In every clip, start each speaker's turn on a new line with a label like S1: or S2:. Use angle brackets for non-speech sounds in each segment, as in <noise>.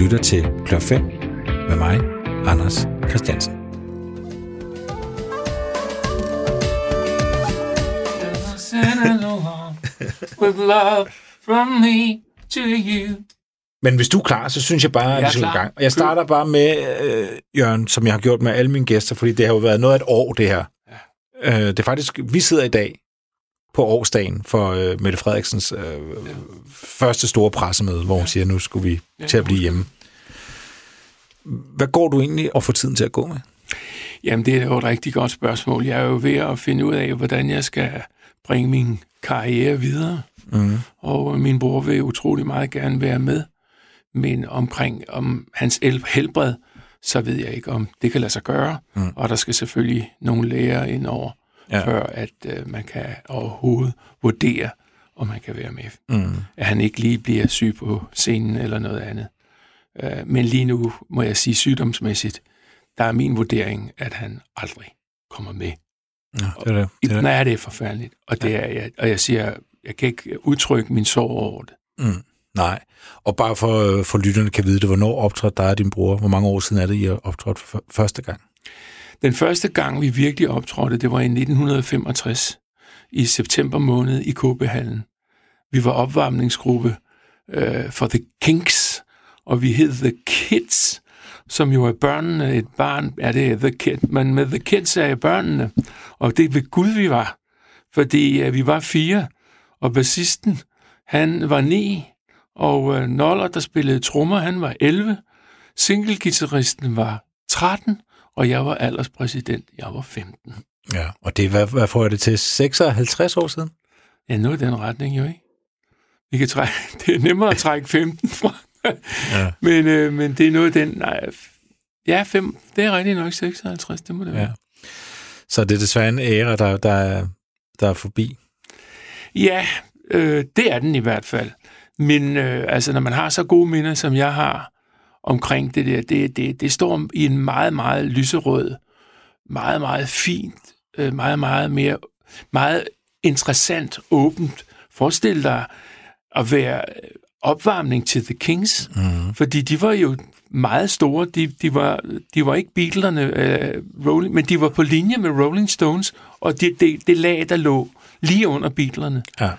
S1: lytter til Klør 5 med mig, Anders Christiansen.
S2: With love from me to you.
S1: Men hvis du er klar, så synes jeg bare, at
S2: Jeg
S1: vi skal i gang. Og jeg starter bare med, øh, Jørgen, som jeg har gjort med alle mine gæster, fordi det har jo været noget af et år, det her. Øh, det er faktisk, vi sidder i dag på årsdagen for øh, Mette Frederiksens øh, første store pressemøde, hvor hun siger, nu skulle vi til at blive hjemme. Hvad går du egentlig og får tiden til at gå med?
S2: Jamen, det er jo et rigtig godt spørgsmål. Jeg er jo ved at finde ud af, hvordan jeg skal bringe min karriere videre.
S1: Mm.
S2: Og min bror vil utrolig meget gerne være med. Men omkring om hans el- helbred, så ved jeg ikke, om det kan lade sig gøre.
S1: Mm.
S2: Og der skal selvfølgelig nogle læger ind over,
S1: Ja.
S2: ja. før at øh, man kan overhovedet vurdere, om man kan være med.
S1: Mm.
S2: At han ikke lige bliver syg på scenen eller noget andet. Øh, men lige nu må jeg sige sygdomsmæssigt, der er min vurdering, at han aldrig kommer med.
S1: Ja, det er det. det, er det.
S2: Nej, det er forfærdeligt. Og, det er, jeg, og jeg siger, jeg kan ikke udtrykke min sorg over det.
S1: Mm. Nej. Og bare for, øh, for lytterne kan vide det, hvornår optrådte dig og din bror? Hvor mange år siden er det, I har optrådt for første gang?
S2: Den første gang, vi virkelig optrådte, det var i 1965, i september måned i KB-hallen. Vi var opvarmningsgruppe øh, for The Kinks, og vi hed The Kids, som jo er børnene. Et barn er det The Kid, men med The Kids er børnene. Og det ved Gud, vi var. Fordi øh, vi var fire, og bassisten, han var ni, og øh, Noller, der spillede trommer, han var 11. Singlegitarristen var 13, og jeg var alderspræsident. Jeg var 15.
S1: Ja. Og det, hvad, hvad får jeg det til? 56 år siden?
S2: Ja, noget i den retning jo ikke. Vi kan trække, <laughs> det er nemmere at trække 15 fra.
S1: Ja.
S2: men, øh, men det er noget den... Nej, ja, fem, det er rigtig nok 56, det må det være.
S1: ja. Så det er desværre en æra, der, der, er, der er forbi.
S2: Ja, øh, det er den i hvert fald. Men øh, altså, når man har så gode minder, som jeg har omkring det der, det, det, det står i en meget, meget lyserød, meget, meget fint, øh, meget, meget mere, meget interessant, åbent. Forestil dig at være opvarmning til The Kings,
S1: Mm.
S2: fordi de var jo meget store. De, de, var, de var ikke Beatlerne, øh, Rolling, men de var på linje med Rolling Stones, og det, det, det lag, der lå lige under Beatlerne
S1: Ja.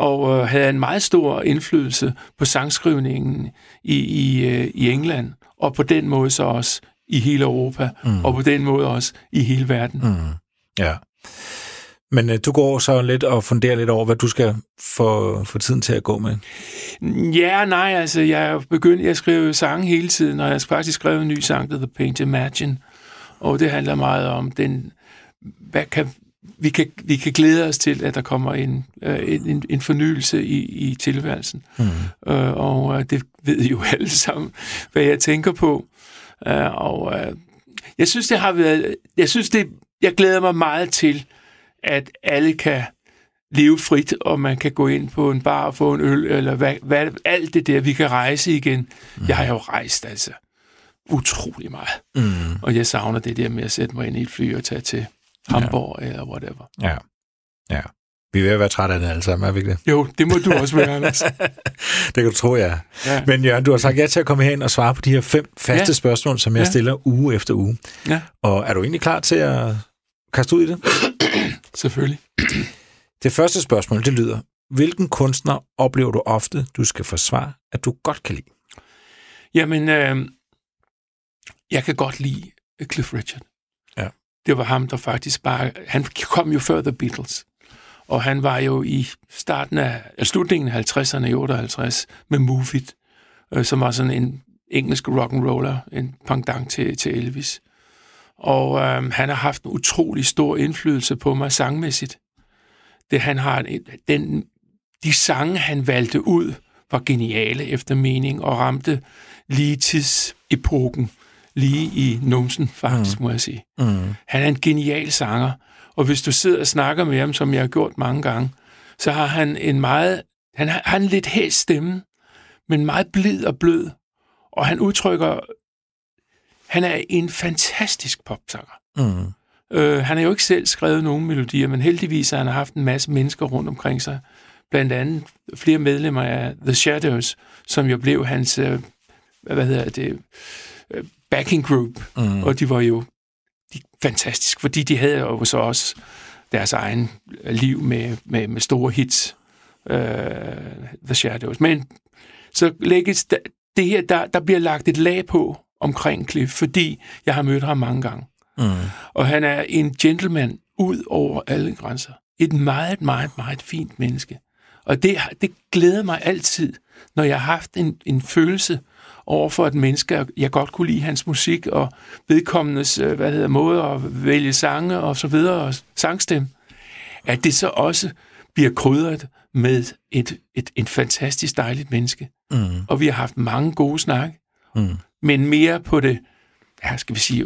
S2: Og øh, havde en meget stor indflydelse på sangskrivningen i, i, øh, i England, og på den måde så også i hele Europa, mm. og på den måde også i hele verden.
S1: Mm. Ja. Men øh, du går så lidt og funderer lidt over, hvad du skal få, få tiden til at gå med.
S2: Ja, nej, altså jeg er begyndt at skrive sange hele tiden, og jeg har faktisk skrevet en ny sang, der hedder Paint Imagine, og det handler meget om den, hvad kan, vi, kan, vi kan glæde os til, at der kommer en, øh, en, en fornyelse i, i tilværelsen.
S1: Mm.
S2: øh, og øh, det ved I jo <laughs> alle sammen, hvad jeg tænker på. Øh, og øh, jeg synes, det har været, jeg synes, det, jeg glæder mig meget til, at alle kan leve frit, og man kan gå ind på en bar og få en øl, eller hvad, hvad, alt det der, vi kan rejse igen. Mm. Jeg har jo rejst, altså, utrolig meget.
S1: Mm.
S2: Og jeg savner det der med at sætte mig ind i et fly og tage til Hamburg, ja. eller whatever.
S1: Ja. Ja. Vi er ved at være trætte af det alle sammen, er vi ikke det?
S2: Jo, det må du også være, Anders. <laughs>
S1: det kan du tro, ja.
S2: Ja.
S1: Men Jørgen, du har sagt ja til at komme herind og svare på de her fem faste. Ja. spørgsmål, som jeg
S2: Ja.
S1: stiller uge efter uge.
S2: Ja.
S1: Og er du egentlig klar til at kaste ud i det? <clears throat>
S2: Selvfølgelig. <clears throat>
S1: Det første spørgsmål, det lyder, hvilken kunstner oplever du ofte, du skal forsvare, at du godt kan lide?
S2: Jamen, øh, jeg kan godt lide Cliff Richard. Det var ham, der faktisk bare... Han kom jo før The Beatles. Og han var jo i starten af... Slutningen af 50'erne i 58 med Move It, øh, som var sådan en engelsk rock and roller, en pendant til, til Elvis. Og øh, han har haft en utrolig stor indflydelse på mig sangmæssigt. Det, han har, den, de sange, han valgte ud, var geniale efter mening og ramte lige tidsepoken, lige i numsen, faktisk, mm. må jeg sige.
S1: Mm.
S2: Han er en genial sanger, og hvis du sidder og snakker med ham, som jeg har gjort mange gange, så har han en meget, han har, han har en lidt hæs stemme, men meget blid og blød, og han udtrykker, han er en fantastisk popsanger.
S1: Mm.
S2: Øh, han har jo ikke selv skrevet nogen melodier, men heldigvis har han haft en masse mennesker rundt omkring sig. Blandt andet flere medlemmer af The Shadows, som jo blev hans øh, hvad hedder det, backing group, mm. og de var jo de, fantastisk, fordi de havde jo så også deres egen liv med, med, med store hits, uh, The Shadows. Men så lægges der, det her, der, der bliver lagt et lag på omkring Cliff, fordi jeg har mødt ham mange gange. Mm. Og han er en gentleman ud over alle grænser. Et meget, meget, meget fint menneske. Og det, det glæder mig altid, når jeg har haft en, en følelse over for et menneske, jeg godt kunne lide hans musik og vedkommendes øh, hvad hedder, måde at vælge sange og så videre, og sangstemme, at det så også bliver krydret med et, et, et fantastisk dejligt menneske. Mm. Og vi har haft mange gode snakke, mm. men mere på det, ja, skal vi sige,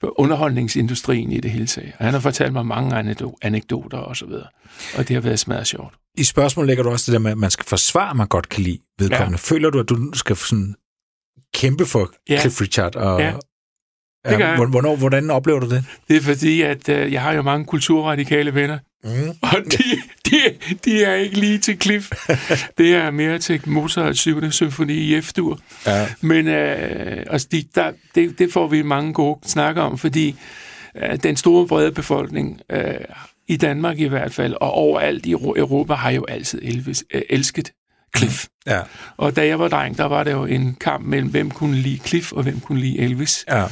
S2: på underholdningsindustrien i det hele taget. Og han har fortalt mig mange anekdoter og så videre. Og det har været smadret sjovt.
S1: I spørgsmålet ligger du også det der med, at man skal forsvare, at man godt kan lide vedkommende. Ja. Føler du, at du skal sådan kæmpe for ja. Cliff Richard? Og, ja. Det gør jeg. Hvornår, hvordan oplever du det?
S2: Det er fordi, at øh, jeg har jo mange kulturradikale venner, mm. og de, de, de er ikke lige til Cliff. <laughs> det er mere til Mozart 7. symfoni i F-dur. Ja. Men øh, altså, de, der, det, det får vi mange gode snakker om, fordi øh, den store brede befolkning øh, i Danmark i hvert fald, og overalt i Europa, har jo altid Elvis, øh, elsket Cliff. Ja. Og da jeg var dreng, der var der jo en kamp mellem, hvem kunne lide Cliff, og hvem kunne lide Elvis. Ja.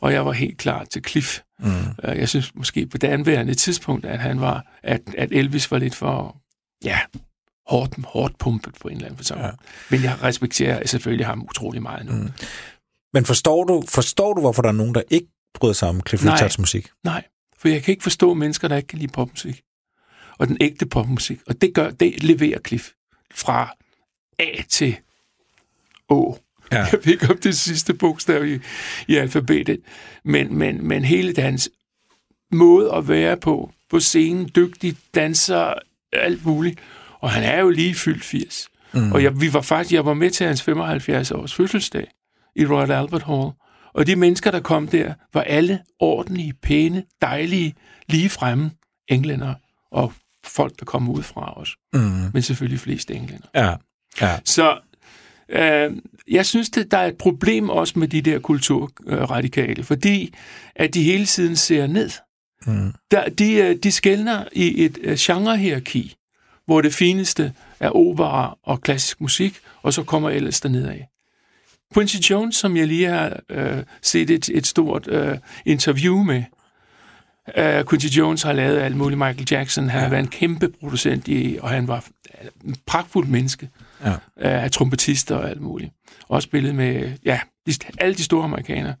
S2: Og jeg var helt klar til Cliff. Mm. Øh, jeg synes måske på det anværende tidspunkt, at han var, at, at Elvis var lidt for, ja, hårdt, hårdt pumpet på en eller anden fasong. Ja. Men jeg respekterer selvfølgelig ham utrolig meget nu. Mm.
S1: Men forstår du, forstår du, hvorfor der er nogen, der ikke bryder sig om Cliff Richards musik?
S2: Nej, for jeg kan ikke forstå mennesker, der ikke kan lide popmusik. Og den ægte popmusik. Og det gør, det leverer Cliff fra A til Å. Ja. Jeg ved ikke om det sidste bogstav i, i alfabetet, men, men, men hele hans måde at være på, på scenen, dygtig danser, alt muligt. Og han er jo lige fyldt 80. Mm. Og jeg, vi var faktisk, jeg var med til hans 75 års fødselsdag i Royal Albert Hall. Og de mennesker, der kom der, var alle ordentlige, pæne, dejlige, lige fremme englænder og folk, der kom ud fra os. Mm. Men selvfølgelig flest englænder.
S1: Ja. Ja.
S2: Så øh, jeg synes, at der er et problem også med de der kulturradikale, fordi at de hele tiden ser ned. Mm. Der, de, øh, de skældner i et uh, genrehierarki, hvor det fineste er opera og klassisk musik, og så kommer ellers derned af. Quincy Jones, som jeg lige har uh, set et, et stort uh, interview med, uh, Quincy Jones har lavet alt muligt. Michael Jackson, han ja. har været en kæmpe producent i, og han var en pragtfuld menneske ja. af trompetister og alt muligt. Og spillet med ja, de, alle de store amerikanere.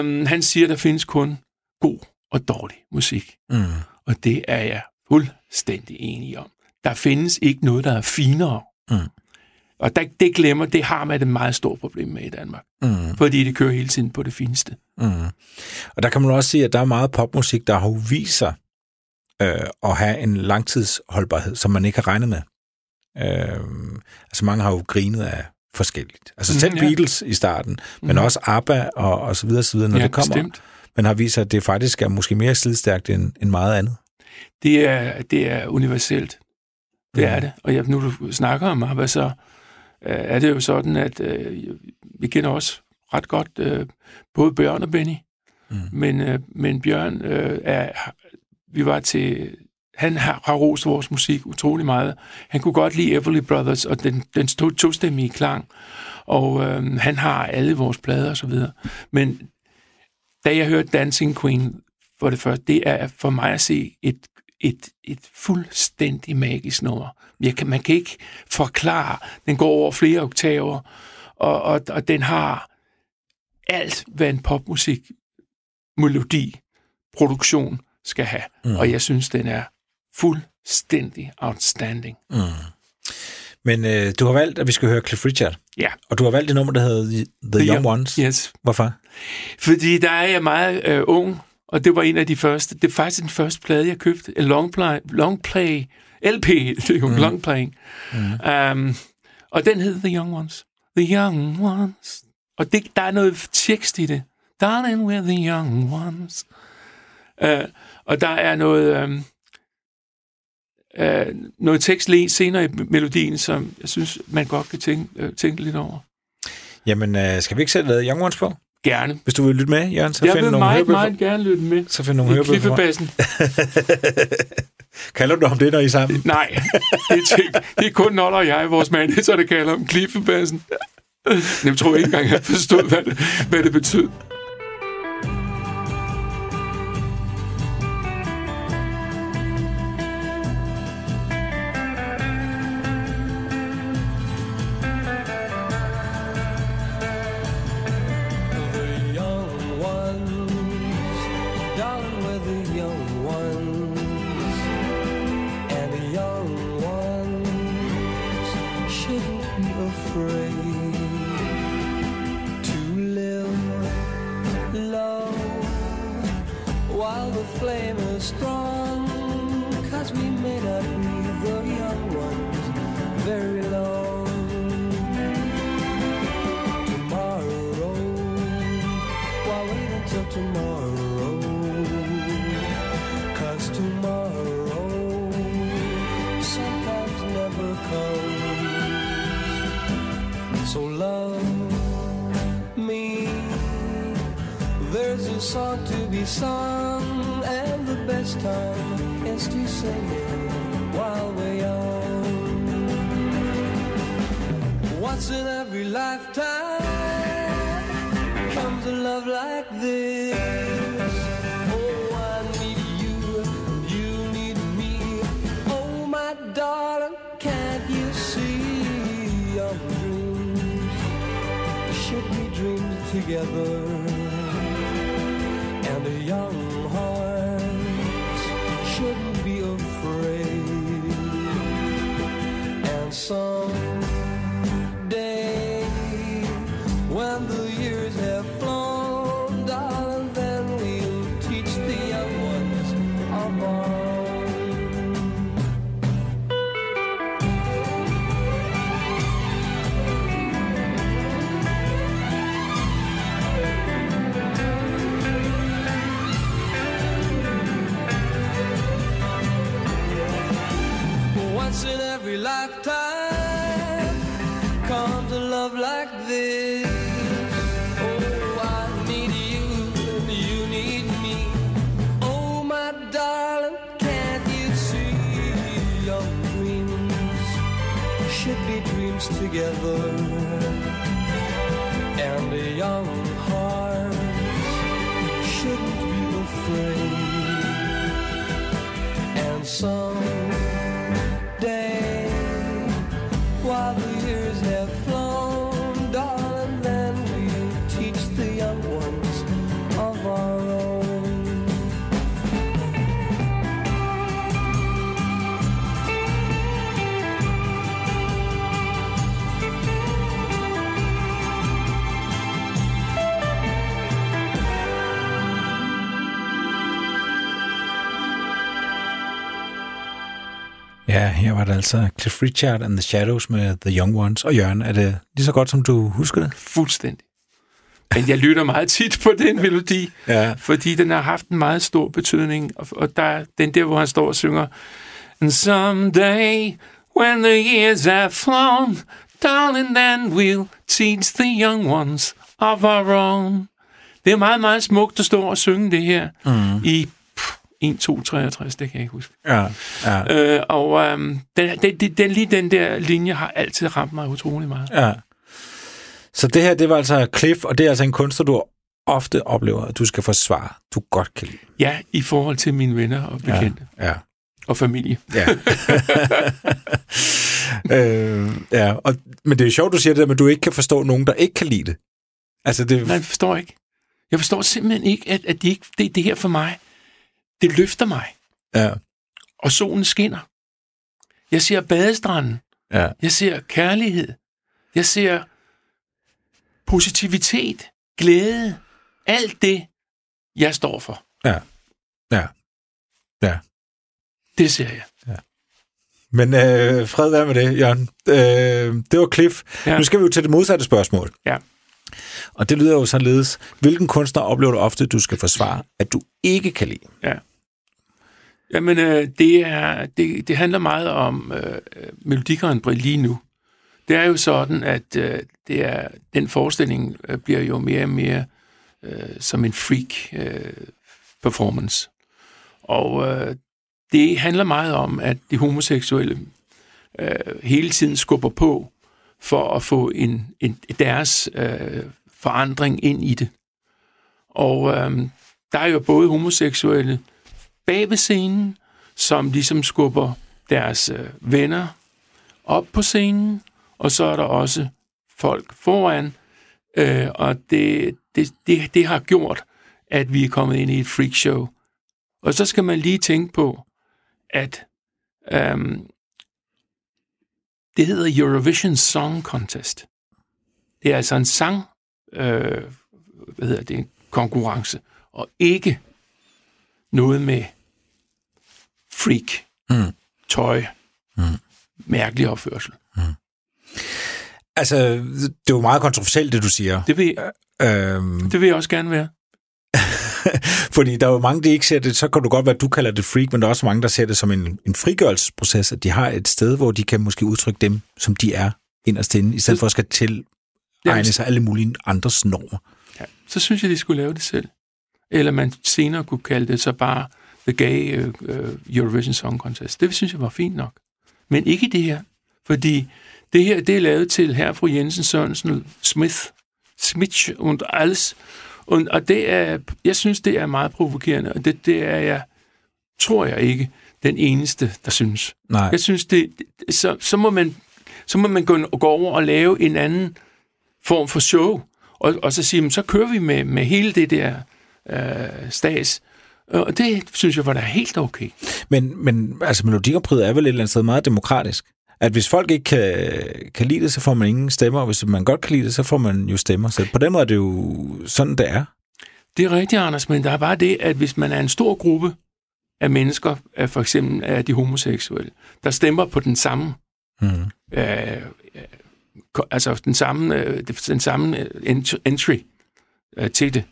S2: Um, han siger, der findes kun god og dårlig musik. Mm. Og det er jeg fuldstændig enig om. Der findes ikke noget, der er finere. Mm. Og der, det glemmer, det har man et meget stort problem med i Danmark. Mm. Fordi det kører hele tiden på det fineste. Mm.
S1: Og der kan man også sige, at der er meget popmusik, der har vist sig øh, at have en langtidsholdbarhed, som man ikke har regnet med. Øh, altså mange har jo grinet af forskelligt. Altså selv mm, ja. Beatles i starten, men mm. også ABBA og, og så videre, så videre når ja, det kommer. Bestemt. Men har vist sig, at det faktisk er måske mere slidstærkt end, end meget andet.
S2: Det er, det er universelt. Det mm. er det. Og jeg, nu du snakker om ABBA, så øh, er det jo sådan, at øh, vi kender også ret godt øh, både Bjørn og Benny. Mm. Men, øh, men Bjørn øh, er, vi var til han har, har rost vores musik utrolig meget. Han kunne godt lide Everly Brothers og den, den tostemmige klang, og øh, han har alle vores plader og så videre. Men da jeg hørte Dancing Queen for det første, det er for mig at se et, et, et fuldstændig magisk nummer. Jeg kan, man kan ikke forklare, den går over flere oktaver, og, og, og den har alt, hvad en popmusik, melodi, produktion skal have. Mm. Og jeg synes, den er fuldstændig outstanding. Mm.
S1: Men øh, du har valgt, at vi skal høre Cliff Richard.
S2: Ja.
S1: Og du har valgt et nummer, der hedder The, The Young Ones.
S2: Yes.
S1: Hvorfor?
S2: Fordi der er jeg meget øh, ung, og det var en af de første. Det er faktisk den første plade, jeg købte. En long play, long play LP, <laughs> det er jo mm. long playing. Mm. Um, og den hed The Young Ones. The Young Ones. Og det, der er noget tekst i det. Darling, we're the young ones. Uh, og der er noget... Um, øh, noget tekst senere i melodien, som jeg synes, man godt kan tænke, øh, tænke lidt over.
S1: Jamen, øh, skal vi ikke sætte noget Young Ones på?
S2: Gerne.
S1: Hvis du vil lytte med, Jørgen, så
S2: Jeg
S1: find
S2: vil
S1: nogle
S2: meget,
S1: hørebøffer.
S2: meget gerne lytte med.
S1: Så find nogle
S2: I
S1: hørebøffer. frem.
S2: klippebassen. <laughs>
S1: Kalder du ham det, når I er sammen? <laughs>
S2: Nej, det er, det er kun Noller og jeg, vores manager, der kalder om klippebassen. Jeg tror ikke engang, han forstod, hvad det, hvad det betød.
S3: And together?
S1: Var det altså Cliff Richard and the Shadows med The Young Ones. Og Jørgen, er det lige så godt, som du husker det?
S2: Fuldstændig. Men jeg lytter meget tit på den melodi,
S1: Ja.
S2: fordi den har haft en meget stor betydning. Og, og der er den der, hvor han står og synger, And someday, when the years have flown, darling, then we'll teach the young ones of our own. Det er meget, meget smukt at stå og synge det her mm. i 1, 2, 63, det kan jeg ikke huske.
S1: Ja, ja,
S2: Øh, og øhm, den, den, den, den, lige den der linje har altid ramt mig utrolig meget.
S1: ja. Så det her, det var altså Cliff, og det er altså en kunstner, du ofte oplever, at du skal forsvare, du godt kan lide.
S2: Ja, i forhold til mine venner og bekendte ja.
S1: Ja,
S2: og familie.
S1: ja. <laughs> øh, ja, og, men det er jo sjovt, du siger det der, men du ikke kan forstå nogen, der ikke kan lide det. Altså, det,
S2: Nej, jeg forstår ikke. Jeg forstår simpelthen ikke, at, at det, ikke, det, det her for mig, det løfter mig.
S1: ja,
S2: Og solen skinner. Jeg ser badestranden.
S1: ja,
S2: Jeg ser kærlighed. Jeg ser positivitet, glæde. Alt det, jeg står for.
S1: ja, ja, ja.
S2: Det ser jeg.
S1: Men øh, fred være med det, Jørgen. Øh, det var Cliff. Ja.
S2: Ja.
S1: Nu skal vi jo til det modsatte spørgsmål.
S2: Ja.
S1: Og det lyder jo således. Hvilken kunstner oplever du ofte, at du skal forsvare, at du ikke kan lide?
S2: Ja. Jamen, øh, det, er, det, det handler meget om øh, Melodi Grand Prix lige nu. Det er jo sådan, at øh, det er, den forestilling øh, bliver jo mere og mere øh, som en freak øh, performance. Og øh, det handler meget om, at de homoseksuelle øh, hele tiden skubber på for at få en, en deres øh, forandring ind i det. Og øh, der er jo både homoseksuelle bag ved scenen, som ligesom skubber deres øh, venner op på scenen, og så er der også folk foran, øh, og det, det, det, det har gjort, at vi er kommet ind i et freakshow. Og så skal man lige tænke på, at øhm, det hedder Eurovision Song Contest. Det er altså en sang, øh, hvad hedder det, konkurrence, og ikke noget med freak,
S1: Mm.
S2: tøj, mm. mærkelig opførsel.
S1: Altså, det er jo meget kontroversielt, det du siger.
S2: Det vil,
S1: Øhm,
S2: det vil jeg også gerne være. <laughs>
S1: fordi der er jo mange, der ikke ser det, så kan du godt være, at du kalder det freak, men der er også mange, der ser det som en, en frigørelsesproces, at de har et sted, hvor de kan måske udtrykke dem, som de er inderst inde, i stedet for at skal til egne sig alle mulige andres normer.
S2: Ja, så synes jeg, de skulle lave det selv. Eller man senere kunne kalde det så bare The Gay uh, uh, Eurovision Song Contest. Det synes jeg var fint nok. Men ikke det her. Fordi det her, det er lavet til her fru Jensen Sørensen Smith, Smith und alles. Og, og det er, jeg synes, det er meget provokerende, og det, det er jeg, tror jeg ikke, den eneste, der synes.
S1: Nej.
S2: Jeg synes, det, så, så, må man, så må man gå, gå over og lave en anden form for show, og, og så sige, "Men så kører vi med, med hele det der øh, stas. Og det synes jeg var da helt okay.
S1: Men, men altså, Melodikompriet er vel et eller andet sted meget demokratisk. At hvis folk ikke kan, kan lide det, så får man ingen stemmer, og hvis man godt kan lide det, så får man jo stemmer. Så på den måde er det jo sådan, det er.
S2: Det er rigtigt, Anders, men der er bare det, at hvis man er en stor gruppe af mennesker, af for eksempel af de homoseksuelle, der stemmer på den samme,
S1: Mm.
S2: øh, øh, altså den samme, øh, den samme øh, ent- entry til det,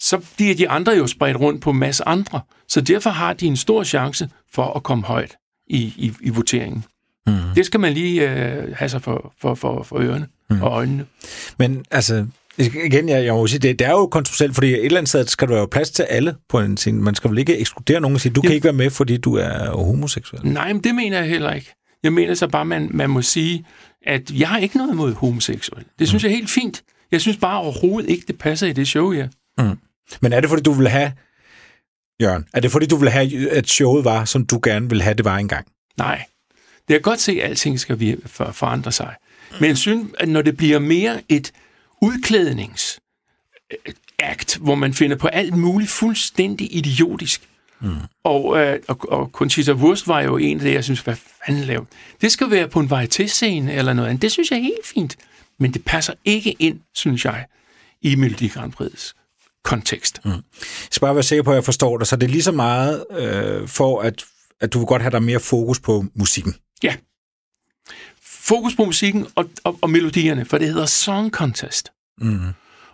S2: så bliver de andre jo spredt rundt på en masse andre. Så derfor har de en stor chance for at komme højt i, i, i voteringen.
S1: Mm.
S2: Det skal man lige øh, have sig for, for, for, for ørerne mm. og øjnene.
S1: Men altså, igen, jeg, jeg må sige, det, det er jo kontroversielt, fordi et eller andet sted skal der jo plads til alle på en scene. Man skal vel ikke ekskludere nogen og sige, du kan
S2: Ja.
S1: ikke være med, fordi du er homoseksuel.
S2: Nej, men det mener jeg heller ikke. Jeg mener så bare, man, man må sige, at jeg har ikke noget imod homoseksuel. Det synes jeg er helt fint. Jeg synes bare overhovedet ikke, det passer i det show her.
S1: Men er det, fordi du vil have, Jørgen, er det fordi, du vil have, at showet var, som du gerne vil have, det var engang?
S2: Nej. Det er godt se, at alting skal forandre sig. Men jeg synes, at når det bliver mere et udklædnings øh, akt, hvor man finder på alt muligt fuldstændig idiotisk. Mm. Og, øh, og, og Conchita Wurst var jo en af det, jeg synes, hvad fanden lavede. Det skal være på en varieté-scene eller noget andet. Det synes jeg er helt fint. Men det passer ikke ind, synes jeg, i Melodi Grand Prix kontekst. Mm.
S1: Jeg skal bare være sikker på, at jeg forstår dig. Så det er lige så meget øh, for, at, at du vil godt have der mere fokus på musikken.
S2: Ja. Fokus på musikken og, og, og melodierne, for det hedder Song Contest.
S1: Mm.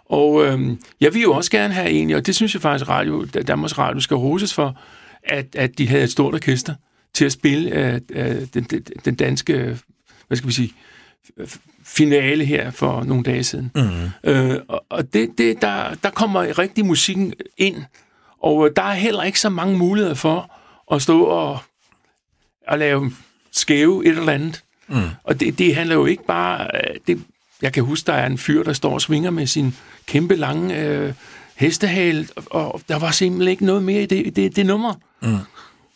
S2: Og øhm, jeg vil jo også gerne have en, og det synes jeg faktisk, radio, Danmarks Radio skal roses for, at, at de havde et stort orkester til at spille øh, øh, den, den, danske, hvad skal vi sige, f- finale her for nogle dage siden.
S1: Mm.
S2: Øh, og det, det, der, der kommer rigtig musikken ind, og øh, der er heller ikke så mange muligheder for at stå og, og lave skæve et eller andet.
S1: Mm.
S2: Og det, det handler jo ikke bare... øh, Det, jeg kan huske, der er en fyr, der står og svinger med sin kæmpe lange øh, hestehale, og, og der var simpelthen ikke noget mere i det, det, det nummer.
S1: Mm.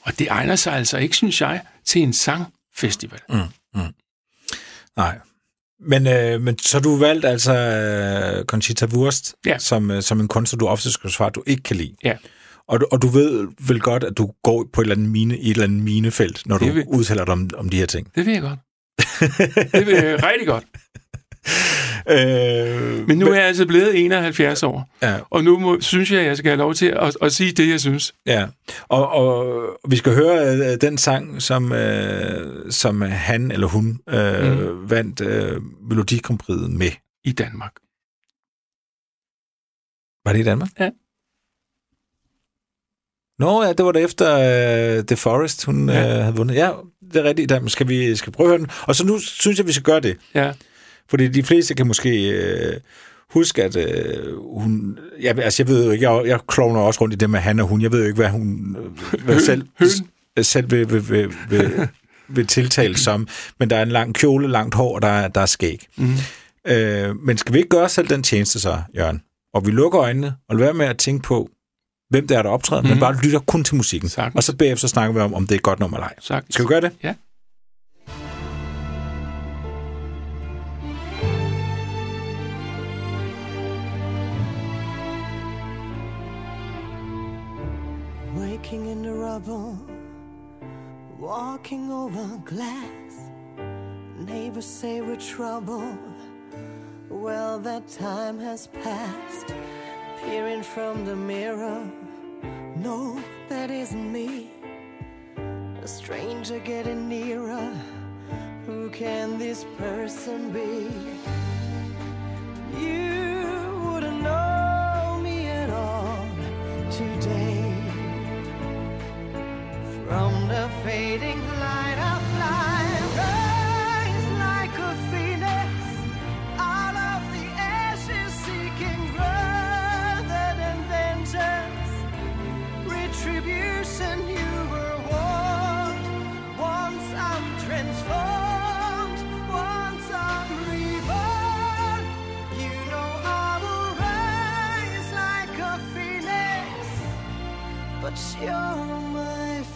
S2: Og det egner sig altså ikke, synes jeg, til en sangfestival.
S1: Mm. Nej. Men, øh, men så du valgt altså øh, Conchita Wurst
S2: Ja.
S1: som, øh, som en kunstner, du ofte skal svare, du ikke kan lide.
S2: Ja.
S1: Og, du- og du ved vel godt, at du går på et eller andet mine, i et eller andet minefelt, når du
S2: Det vil-
S1: udtaler dig om, om de her ting.
S2: Det ved jeg godt. det ved jeg rigtig godt. <laughs>
S1: Øh,
S2: Men nu er jeg altså blevet 71 år,
S1: Ja,
S2: og nu må, synes jeg, jeg skal have lov til at, at sige det, jeg synes.
S1: ja. Og, og vi skal høre øh, den sang, som, øh, som han eller hun øh, mm. vandt øh, Melodikompriet med.
S2: I Danmark.
S1: Var det i Danmark?
S2: Ja.
S1: Nå ja, det var da efter uh, The Forest, hun ja. Uh, havde vundet. Ja, det er rigtigt. Da skal vi skal vi prøve at høre den. Og så nu synes jeg, vi skal gøre det.
S2: Ja,
S1: Fordi de fleste kan måske øh, huske, at øh, hun... Ja, altså, jeg ved jo ikke, jeg, jeg klovner også rundt i det med han og hun. Jeg ved jo ikke, hvad hun øh, hvad selv, selv vil, vil, vil, vil, vil tiltale som. Men der er en lang kjole, langt hår, og der er, der er skæg.
S2: mm.
S1: Øh, men skal vi ikke gøre os selv den tjeneste så, Jørgen? Og vi lukker øjnene og lader være med at tænke på, hvem det er, der optræder, mm. men
S2: Mhm.
S1: bare lytter kun til musikken.
S2: Sagtens.
S1: Og så bagefter så snakker vi om, om det er et godt nummer eller ej.
S2: sagtens.
S1: Skal vi gøre det?
S2: Ja.
S4: Waking in the rubble, walking over glass. Neighbors say we're trouble. Well, that time has passed. Peering from the mirror, no, that isn't me. A stranger getting nearer. Who can this person be? You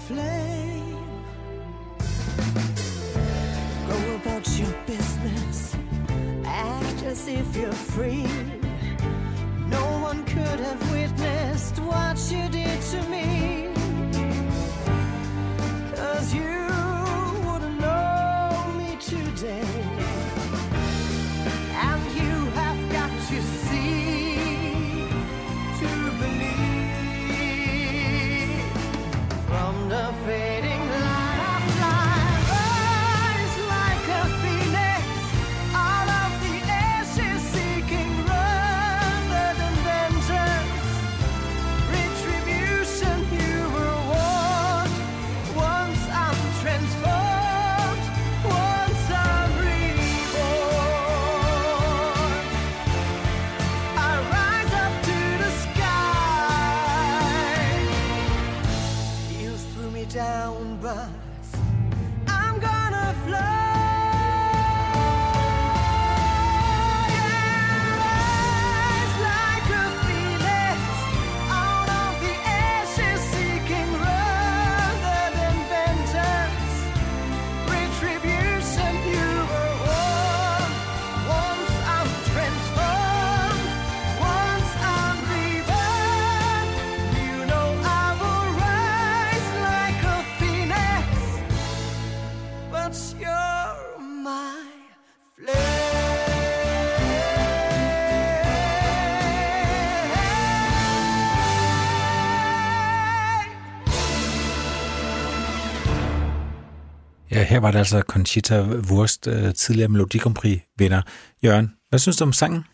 S4: flame. Go about your business, act as if you're free. No one could have witnessed what you did to me.
S1: Her var det altså Conchita Wurst, øh, tidligere Melodi Grand Prix-vinder. Jørgen, hvad synes du om sangen?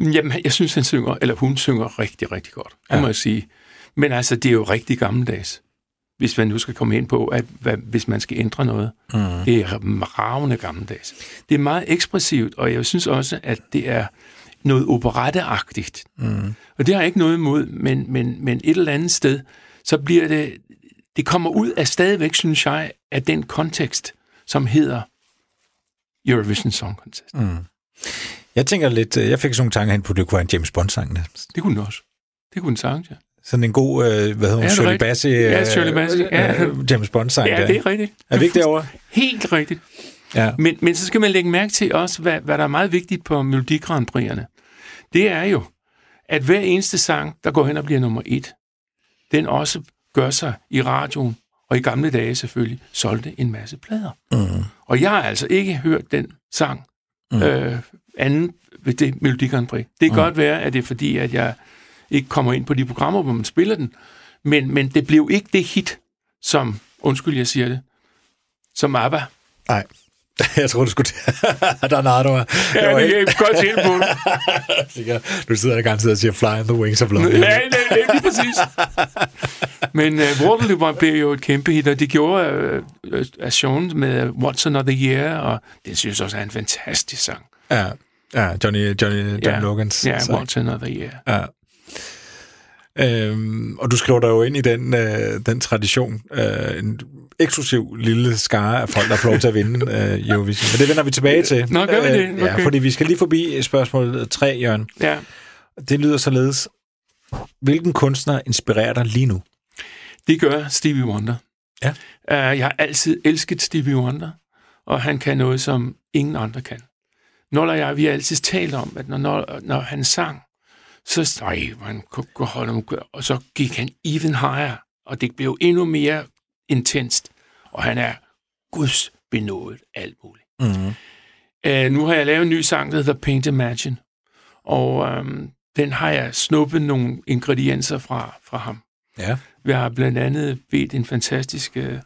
S2: Jamen, jeg synes, han synger, eller hun synger rigtig, rigtig godt, det
S1: Ja.
S2: må jeg sige. Men altså, det er jo rigtig gammeldags. Hvis man nu skal komme ind på, at hvad, hvis man skal ændre noget. Mm. Det er ravende gammeldags. Det er meget ekspressivt, og jeg synes også, at det er noget operetteagtigt. Mm. Og det har jeg ikke noget imod, men, men, men et eller andet sted, så bliver det, det kommer ud af stadigvæk, synes jeg, af den kontekst, som hedder Eurovision Song Contest. Mm.
S1: Jeg tænker lidt, øh, jeg fik sådan nogle tanker hen på, at det kunne være en James Bond-sang.
S2: Det kunne den også. Det kunne den sagtens, ja.
S1: Sådan en god, øh, hvad hedder hun,
S2: Ja, er
S1: Shirley. Bassey,
S2: Ja,
S1: øh,
S2: Shirley Bassey, ja.
S1: øh, James Bond-sang.
S2: Ja,
S1: der.
S2: det er rigtigt.
S1: Er det ikke derovre?
S2: Helt rigtigt.
S1: Ja.
S2: Men, men så skal man lægge mærke til også, hvad, hvad der er meget vigtigt på Melodi Grand Prix'erne. Det er jo, at hver eneste sang, der går hen og bliver nummer et, den også gør sig i radioen, og i gamle dage selvfølgelig, solgte en masse plader.
S1: Mm.
S2: Og jeg har altså ikke hørt den sang mm. øh, anden ved det Melodi Grand Prix. Det kan mm. godt være, at det er fordi, at jeg ikke kommer ind på de programmer, hvor man spiller den, men, men det blev ikke det hit, som, undskyld, jeg siger det, som ABBA
S1: Nej. <laughs> Jeg tror du skulle... <laughs> er du er.
S2: Ja,
S1: Jeg var
S2: det
S1: helt- <laughs>
S2: kan jeg godt tænke på.
S1: Du sidder der garanteret og siger, fly on the wings of love.
S2: Ja, nej, nej, lige præcis. Men uh, Waterloo var- blev jo et kæmpe hit, og det gjorde uh, uh, Sean med What's Another Year, og det synes jeg også er en fantastisk sang.
S1: Ja, ja Johnny, Johnny, Johnny
S2: Ja.
S1: Logans.
S2: Ja,
S1: sang.
S2: What's Another Year.
S1: Ja. Øhm, og du skriver dig jo ind i den, øh, den tradition. Øh, en eksklusiv lille skare af folk, der får lov til at vinde <laughs> øh, Eurovision. Men det vender vi tilbage til.
S2: Nå, gør vi det?
S1: Øh, Ja,
S2: Okay.
S1: fordi vi skal lige forbi spørgsmål 3, Jørgen.
S2: Ja.
S1: Det lyder således. Hvilken kunstner inspirerer dig lige nu?
S2: Det gør Stevie Wonder.
S1: Ja.
S2: Uh, jeg har altid elsket Stevie Wonder, og han kan noget, som ingen andre kan. Når og jeg, vi har altid talt om, at når, når, når han sang, så ej, hvor han kunne kunne holde ham, og så gik han even higher, og det blev endnu mere intenst, og han er Guds benådet alt muligt.
S1: Mm-hmm.
S2: Uh, nu har jeg lavet en ny sang, der hedder Paint Imagine, og um, den har jeg snuppet nogle ingredienser fra, fra ham.
S1: Ja.
S2: Vi har blandt andet bedt en fantastisk uh,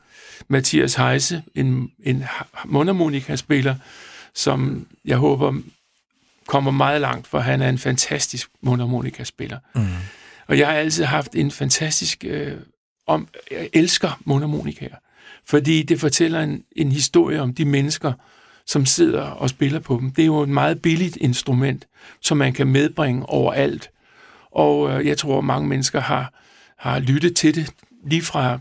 S2: Mathias Heise, en, en ha- mundharmonikaspiller, som jeg håber kommer meget langt, for han er en fantastisk mundharmonikaspiller.
S1: Mm.
S2: Og jeg har altid haft en fantastisk... Øh, om, jeg elsker mundharmonikaer, fordi det fortæller en, en historie om de mennesker, som sidder og spiller på dem. Det er jo et meget billigt instrument, som man kan medbringe overalt. Og øh, jeg tror, mange mennesker har, har lyttet til det, lige fra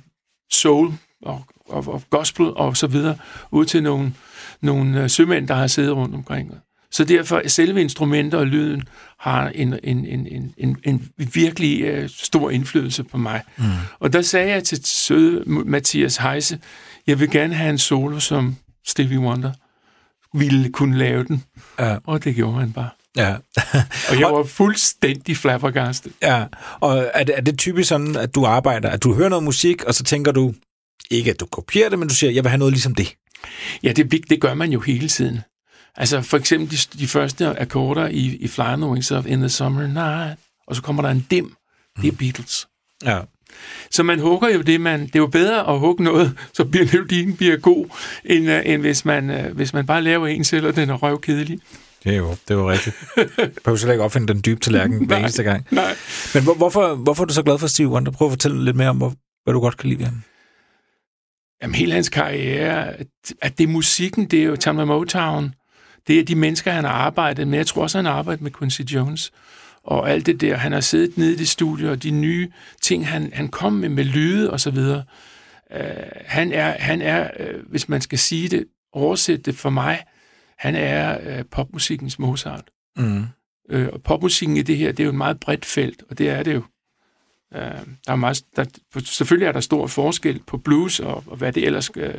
S2: soul og, og, og gospel og så videre, ud til nogle, nogle øh, sømænd, der har siddet rundt omkring. Så derfor, selve instrumenter og lyden har en, en, en, en, en, en virkelig øh, stor indflydelse på mig. Mm. Og der sagde jeg til søde Mathias Heise, jeg vil gerne have en solo, som Stevie Wonder ville kunne lave den.
S1: Ja.
S2: Og det gjorde han bare.
S1: Ja. <laughs>
S2: Og jeg var fuldstændig flabbergastet.
S1: ja. Og er det, er det typisk sådan, at du arbejder, at du hører noget musik, og så tænker du, ikke at du kopierer det, men du siger, jeg vil have noget ligesom det.
S2: Ja, det, det gør man jo hele tiden. Altså for eksempel de, de første akkorder i, i Fly on the Wings of In the Summer Night, og så kommer der en dim. Det er Beatles.
S1: Ja.
S2: Så man hugger jo det, man... Det er jo bedre at hugge noget, så bliver melodien bliver god, end, uh, end hvis, man, uh, hvis man bare laver en selv, og den er røvkedelig.
S1: Det er jo, det er jo rigtigt. Du behøver slet ikke opfinde den dybe tallerken hver <laughs> eneste gang.
S2: Nej.
S1: Men hvor, hvorfor, hvorfor er du så glad for Steve Wonder? Prøv at fortælle lidt mere om, hvor, hvad du godt kan lide ved ham.
S2: Jamen, hele hans karriere, at, at det er musikken, det er jo Tamla Motown, det er de mennesker, han har arbejdet med. Jeg tror også, han har arbejdet med Quincy Jones og alt det der. Han har siddet nede i det studie, og de nye ting, han, han kom med, med lyde og så videre. Uh, han er, han er uh, hvis man skal sige det, oversætte det for mig, han er uh, popmusikkens Mozart.
S1: Mm.
S2: Øh, og popmusikken i det her, det er jo et meget bredt felt, og det er det jo. Øh, der er meget, der, selvfølgelig er der stor forskel på blues og, og hvad det ellers øh,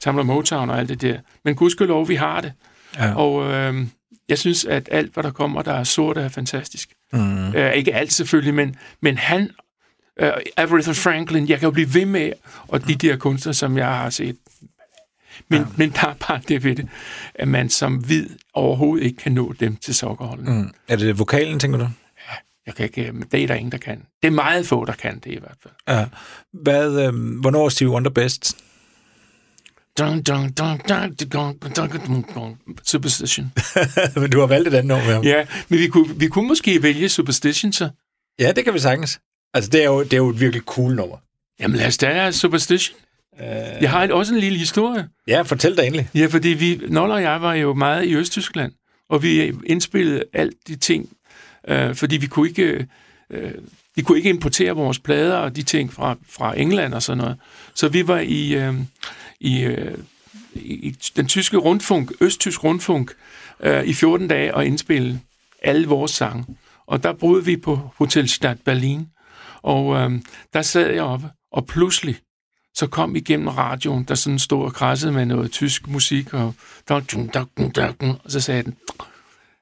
S2: Tamla Motown og alt det der. Men gudskelov, vi har det.
S1: Ja.
S2: Og øh, jeg synes, at alt, hvad der kommer, der er sort, er fantastisk.
S1: Mm.
S2: Øh, ikke alt selvfølgelig, men, men han, øh, Aretha Franklin, jeg kan jo blive ved med, og de der kunstnere, som jeg har set. Men, ja. men der er bare det ved det, at man som hvid overhovedet ikke kan nå dem til sokkerholden.
S1: Mm. Er det vokalen, tænker du?
S2: Jeg kan ikke, men det er der ingen, der kan. Det er meget få, der kan det i hvert fald.
S1: Ja. Hvad, øh, hvornår er Steve Wonder bedst?
S2: Superstition.
S1: Men du har valgt et andet nummer med ham.
S2: Ja, men vi kunne, vi kunne måske vælge Superstition så.
S1: ja, det kan vi sagtens. Altså, det er jo, det er jo et virkelig cool nummer.
S2: Jamen lad os tage Superstition.
S1: Øh,
S2: Jeg har et, også en lille historie.
S1: ja, fortæl dig endelig.
S2: Ja, fordi vi, Nolle og jeg var jo meget i Østtyskland, og vi indspillede alt de ting, øh, fordi vi kunne ikke... Øh, vi kunne ikke importere vores plader og de ting fra, fra England og sådan noget. Så vi var i, øh, i, øh, i den tyske rundfunk, østtysk rundfunk, øh, i 14 dage og indspille alle vores sange. Og der boede vi på Hotel Stadt Berlin, og øh, der sad jeg oppe, og pludselig så kom igennem radioen, der sådan stod og krassede med noget tysk musik, og, og så sagde den,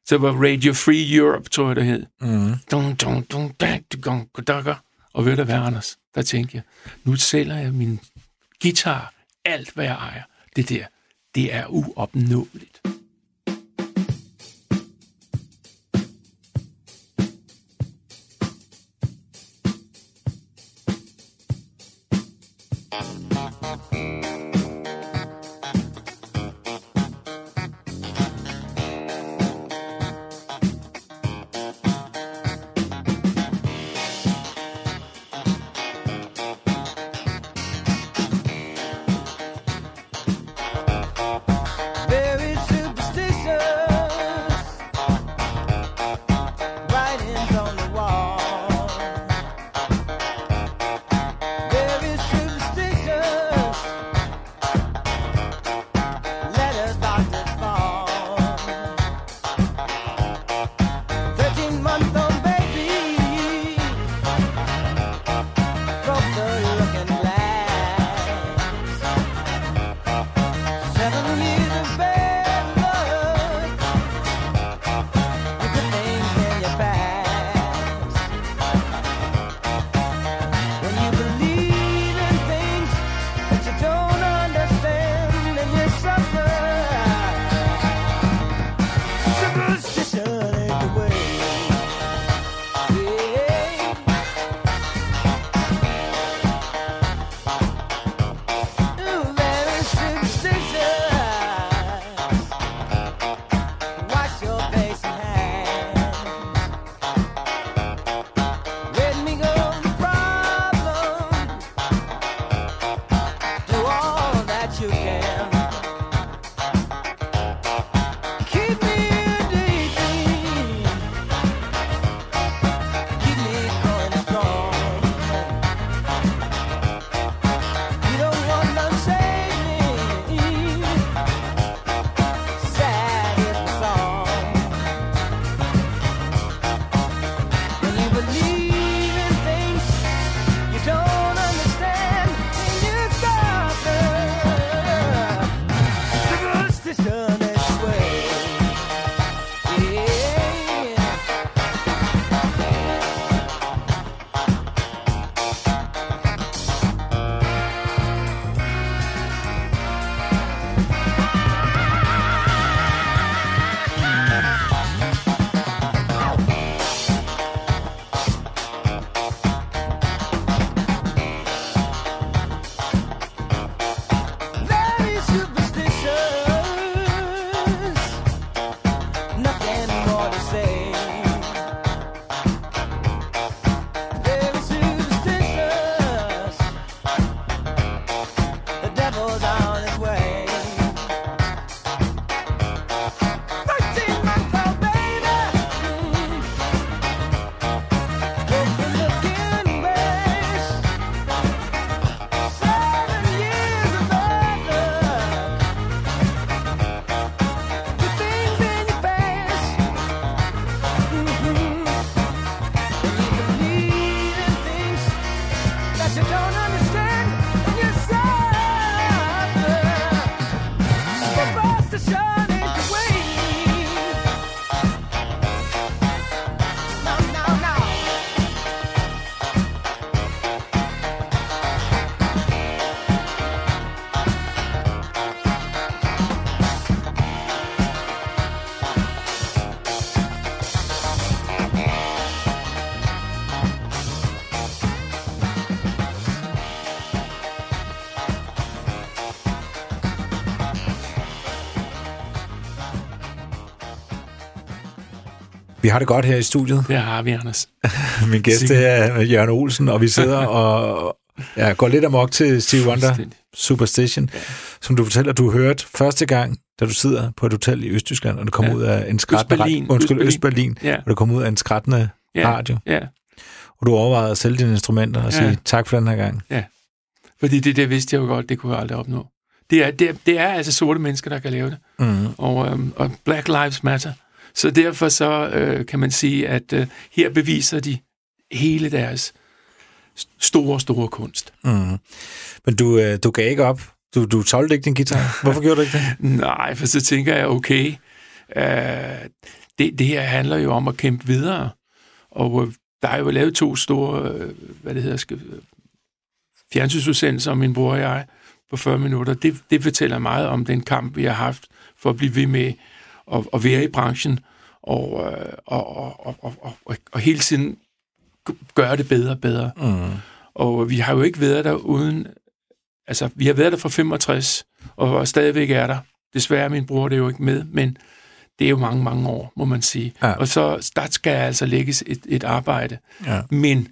S2: så var Radio Free Europe, tror jeg, det hed.
S1: Mm.
S2: Dun, dun, dun, dun, dun, Og ved du hvad, Anders? Der tænkte jeg, nu sælger jeg min guitar, alt hvad jeg ejer. Det der, det er uopnåeligt.
S1: Har det godt her i studiet.
S2: Det har vi, Anders. <laughs>
S1: Min gæst det er Jørgen Olsen, og vi sidder <laughs> og ja, går lidt amok til Steve Wonder. Superstition, som du fortæller, du hørte første gang, da du sidder på et hotel i Østtyskland, og det kommer
S2: Ja.
S1: ud af en skrættende radio- Undskyld,
S2: Østberlin. Ja.
S1: og det kommer ud af en skrættende
S2: Ja.
S1: radio,
S2: Ja,
S1: og du overvejede at sælge dine instrumenter og
S2: Ja.
S1: sige tak for den her gang.
S2: fordi det der vidste jeg jo godt, det kunne jeg aldrig opnå. Det er, det det er altså sorte mennesker, der kan lave det.
S1: Mm.
S2: og, øhm, og Black Lives Matter. Så derfor så øh, kan man sige, at øh, her beviser de hele deres store, store kunst.
S1: Mm. Men du, øh, du gav ikke op. Du, du solgte ikke din guitar. Hvorfor gjorde du ikke det? <laughs>
S2: Nej, for så tænker jeg, okay, øh, det, det her handler jo om at kæmpe videre. Og øh, der er jo lavet to store, øh, hvad det hedder, skal, fjernsynsudsendelser om min bror og jeg på 40 minutter. Det, det fortæller meget om den kamp, vi har haft for at blive ved med at, at være i branchen og, øh, og, og, og, og, og, og hele tiden gøre det bedre og bedre.
S1: Mm.
S2: Og vi har jo ikke været der uden... Altså, vi har været der fra 65, og stadigvæk er der. Desværre min bror det er jo ikke med, men det er jo mange, mange år, må man sige.
S1: Ja.
S2: Og så der skal altså lægges et, et arbejde.
S1: Ja.
S2: Men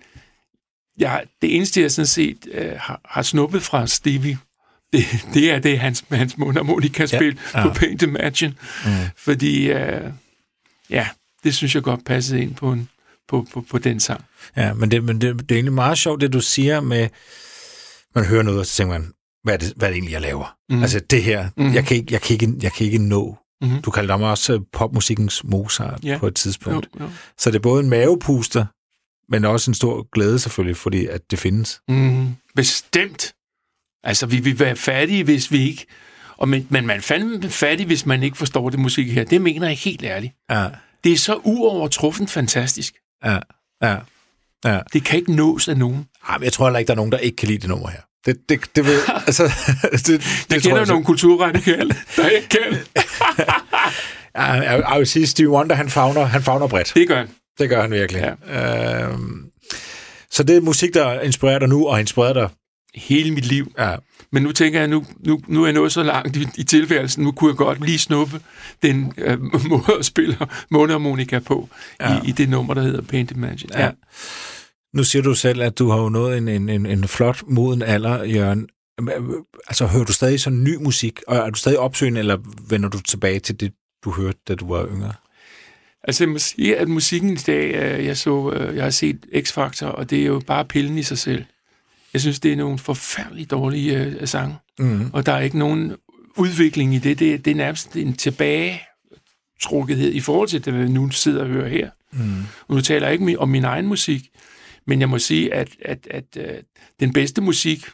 S2: ja, det eneste, jeg sådan set øh, har, har snuppet fra Stevie, det, det er det, hans, hans mundharmonikaspil
S1: Ja,
S2: ja,
S1: ja.
S2: på Paint Imagine.
S1: Mm.
S2: Fordi, øh, ja, det synes jeg godt passede ind på, en, på, på, på den sang.
S1: Ja, men, det, men det, det er egentlig meget sjovt, det du siger med, man hører noget, og så tænker man, hvad er det, hvad er det egentlig, jeg laver? Mm. Altså det her, mm. Jeg, kan ikke, jeg, kan ikke, jeg kan ikke nå.
S2: Mhm.
S1: Du kalder mig også øh, popmusikkens Mozart
S2: Ja.
S1: på et tidspunkt.
S2: Jo, jo.
S1: Så det er både en mavepuster, men også en stor glæde selvfølgelig, fordi at det findes.
S2: Mm, bestemt. Altså, vi vil være fattige, hvis vi ikke... Og men, men man er fandme fattig, hvis man ikke forstår det musik her. Det mener jeg helt ærligt.
S1: Ja,
S2: Det er så uovertruffent fantastisk.
S1: ja, ja. ja.
S2: Det kan ikke nås af nogen.
S1: Ej, men jeg tror heller ikke, der er nogen, der ikke kan lide det nummer her. Det, det, det ved, <laughs> altså, <laughs> det, det,
S2: Jeg
S1: tror
S2: kender
S1: så-
S2: nogle kulturradikale, der ikke kan. <laughs>
S1: Ja, jeg, jeg vil sige, Steve Wonder, han fagner, han fagner bredt.
S2: Det gør han.
S1: Det gør han virkelig. Ja. Øhm, så det er musik, der inspirerer dig nu, og har inspireret dig.
S2: Hele mit liv.
S1: Ja.
S2: Men nu tænker jeg, nu, nu, nu er jeg nået så langt i, i tilværelsen, nu kunne jeg godt lige snuppe den øh, <laughs> måde at spille mundharmonika på
S1: Ja.
S2: ja. i, i det nummer, der hedder Paint Imagine.
S1: Ja. Nu siger du selv, at du har jo nået en, en, en, en flot, moden alder, Jørgen. Altså, hører du stadig sådan ny musik, og er du stadig opsøgende, eller vender du tilbage til det, du hørte, da du var yngre?
S2: Altså jeg må sige, at musikken i dag, øh, jeg, så, øh, jeg har set X-Factor, og det er jo bare pillen i sig selv. Jeg synes, det er nogle forfærdeligt dårlige øh, sange,
S1: Mm.
S2: og der er ikke nogen udvikling i det. Det, det er nærmest en tilbagetrukket i forhold til det, vi nu sidder og hører her.
S1: Mm.
S2: Og nu taler jeg ikke om min egen musik, men jeg må sige, at, at, at øh, den bedste musik,